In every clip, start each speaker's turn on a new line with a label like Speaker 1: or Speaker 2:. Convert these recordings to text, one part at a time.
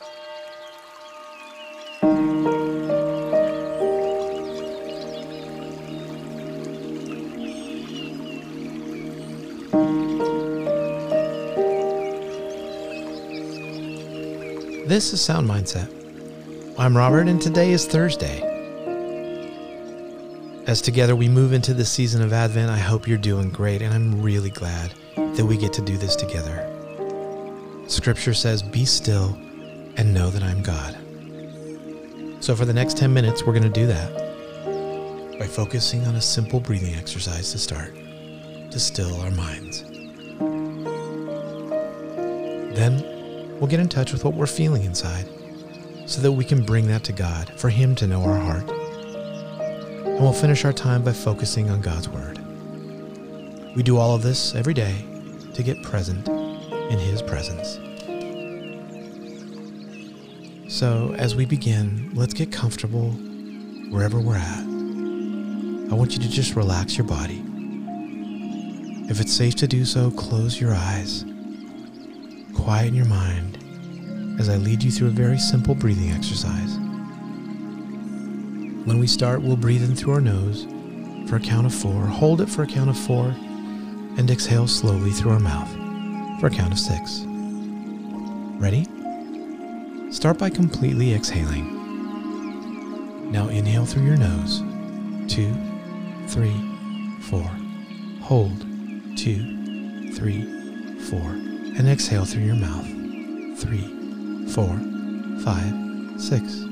Speaker 1: This is Sound Mindset. I'm Robert, and today is Thursday. As together we move into the season of Advent, I hope you're doing great, and I'm really glad that we get to do this together. Scripture says, Be still and know that I'm God. So, for the next 10 minutes, we're going to do that by focusing on a simple breathing exercise to start, to still our minds. Then, we'll get in touch with what we're feeling inside so that we can bring that to God for Him to know our heart. And we'll finish our time by focusing on God's Word. We do all of this every day to get present in His presence. So, as we begin, let's get comfortable wherever we're at. I want you to just relax your body. If it's safe to do so, close your eyes. Quieten your mind as I lead you through a very simple breathing exercise. When we start, we'll breathe in through our nose for a count of four, hold it for a count of four, and exhale slowly through our mouth for a count of six. Ready? Start by completely exhaling. Now inhale through your nose. Two, three, four. Hold. Two, three, four. And exhale through your mouth. Three, four, five, six.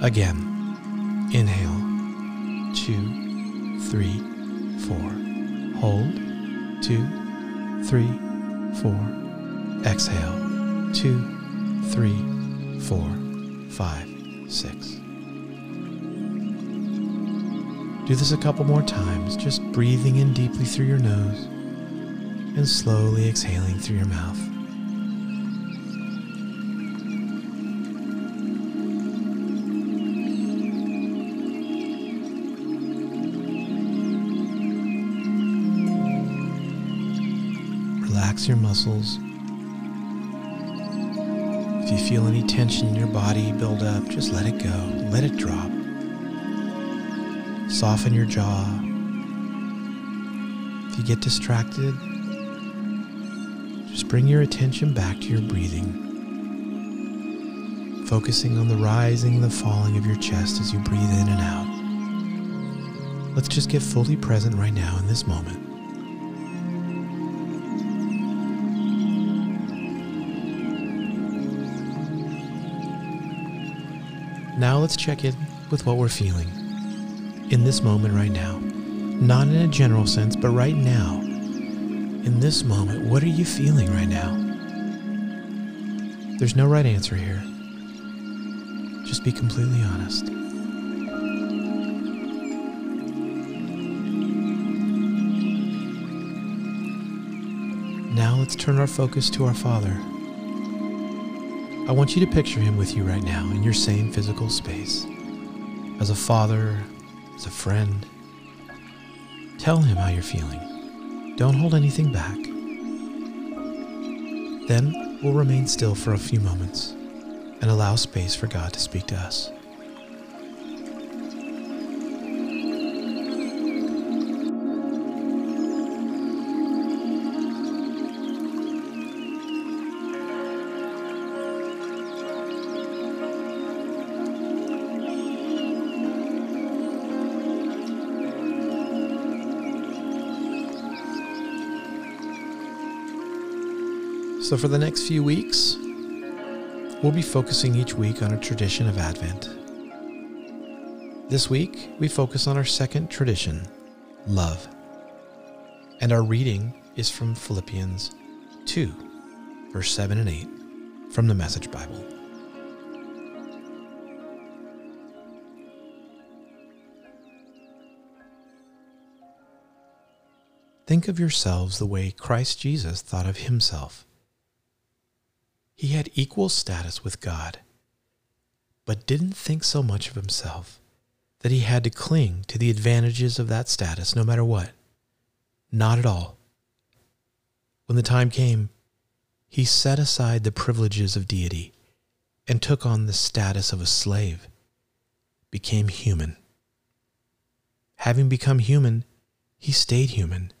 Speaker 1: Again. Inhale. Two, three, four. Hold. Two, three, four. Exhale. Two, three, four, five, six. Do this a couple more times, just breathing in deeply through your nose and slowly exhaling through your mouth. Relax your muscles. If you feel any tension in your body build up, just let it go. Let it drop. Soften your jaw. If you get distracted, just bring your attention back to your breathing. Focusing on the rising and the falling of your chest as you breathe in and out. Let's just get fully present right now in this moment. Now let's check in with what we're feeling in this moment right now. Not in a general sense, but right now. In this moment, what are you feeling right now? There's no right answer here. Just be completely honest. Now let's turn our focus to our Father. I want you to picture him with you right now in your same physical space. As a father, as a friend. Tell him how you're feeling. Don't hold anything back. Then we'll remain still for a few moments and allow space for God to speak to us. So, for the next few weeks, we'll be focusing each week on a tradition of Advent. This week, we focus on our second tradition, love. And our reading is from Philippians 2, verse 7 and 8 from the Message Bible. Think of yourselves the way Christ Jesus thought of himself. He had equal status with God, but didn't think so much of himself that he had to cling to the advantages of that status no matter what. Not at all. When the time came, he set aside the privileges of deity and took on the status of a slave, became human. Having become human, he stayed human.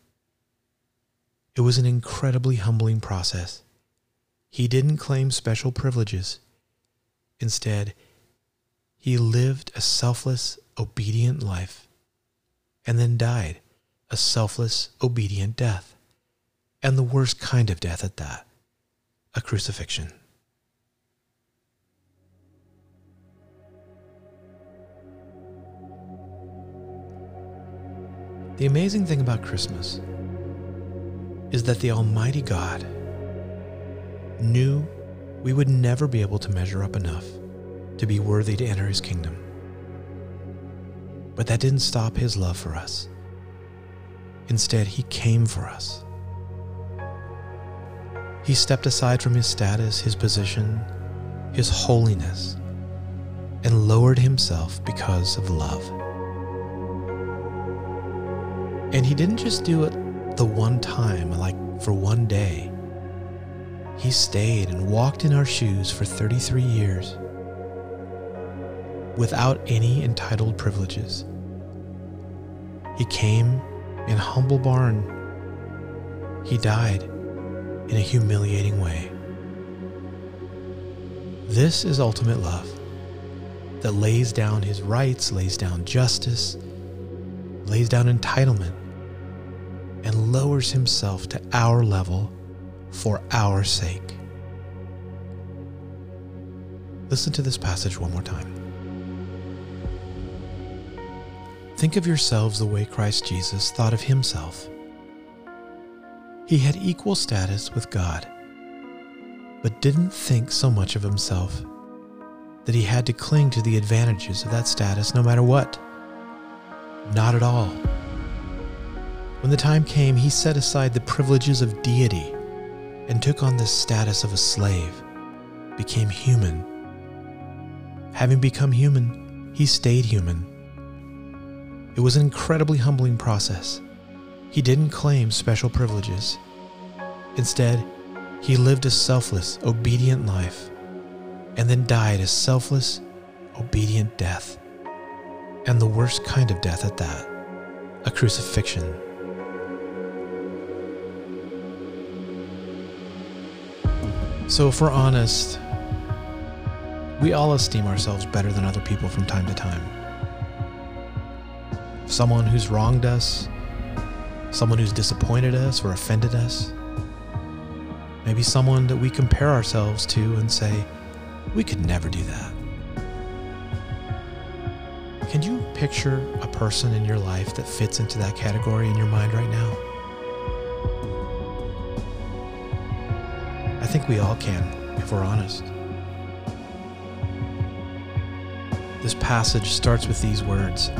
Speaker 1: It was an incredibly humbling process. He didn't claim special privileges. Instead, he lived a selfless, obedient life and then died a selfless, obedient death. And the worst kind of death at that a crucifixion. The amazing thing about Christmas is that the Almighty God knew we would never be able to measure up enough to be worthy to enter His kingdom. But that didn't stop His love for us. Instead, He came for us. He stepped aside from His status, His position, His holiness, and lowered Himself because of love. And he didn't just do it the one time, like for one day. He stayed and walked in our shoes for 33 years without any entitled privileges. He came in a humble barn. He died in a humiliating way. This is ultimate love that lays down his rights, lays down justice, lays down entitlement, and lowers himself to our level for our sake. Listen to this passage one more time. Think of yourselves the way Christ Jesus thought of himself. He had equal status with God, but didn't think so much of himself that he had to cling to the advantages of that status no matter what. Not at all. When the time came, he set aside the privileges of deity and took on the status of a slave, became human. Having become human, he stayed human. It was an incredibly humbling process. He didn't claim special privileges. Instead, he lived a selfless, obedient life and then died a selfless, obedient death. And the worst kind of death at that a crucifixion. So, if we're honest, we all esteem ourselves better than other people from time to time. Someone who's wronged us, someone who's disappointed us or offended us, maybe someone that we compare ourselves to and say, we could never do that. Can you picture a person in your life that fits into that category in your mind right now? We all can, if we're honest. This passage starts with these words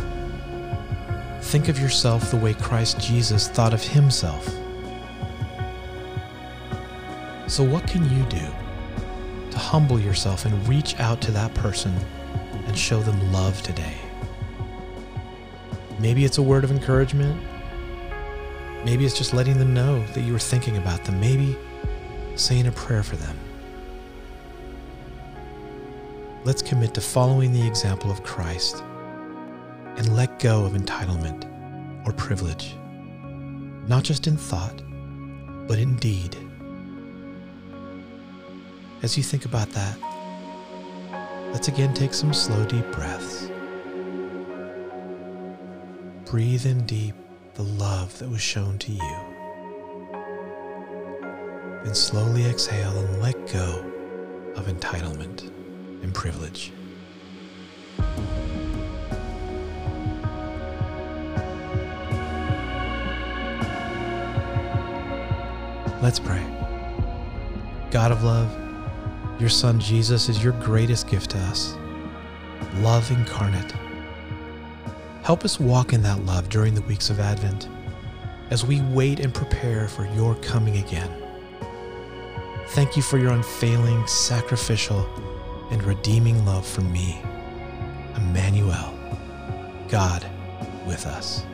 Speaker 1: Think of yourself the way Christ Jesus thought of himself. So, what can you do to humble yourself and reach out to that person and show them love today? Maybe it's a word of encouragement. Maybe it's just letting them know that you were thinking about them. Maybe saying a prayer for them. Let's commit to following the example of Christ and let go of entitlement or privilege, not just in thought, but in deed. As you think about that, let's again take some slow, deep breaths. Breathe in deep the love that was shown to you and slowly exhale and let go of entitlement and privilege. Let's pray. God of love, your Son Jesus is your greatest gift to us, love incarnate. Help us walk in that love during the weeks of Advent as we wait and prepare for your coming again. Thank you for your unfailing, sacrificial, and redeeming love for me, Emmanuel, God with us.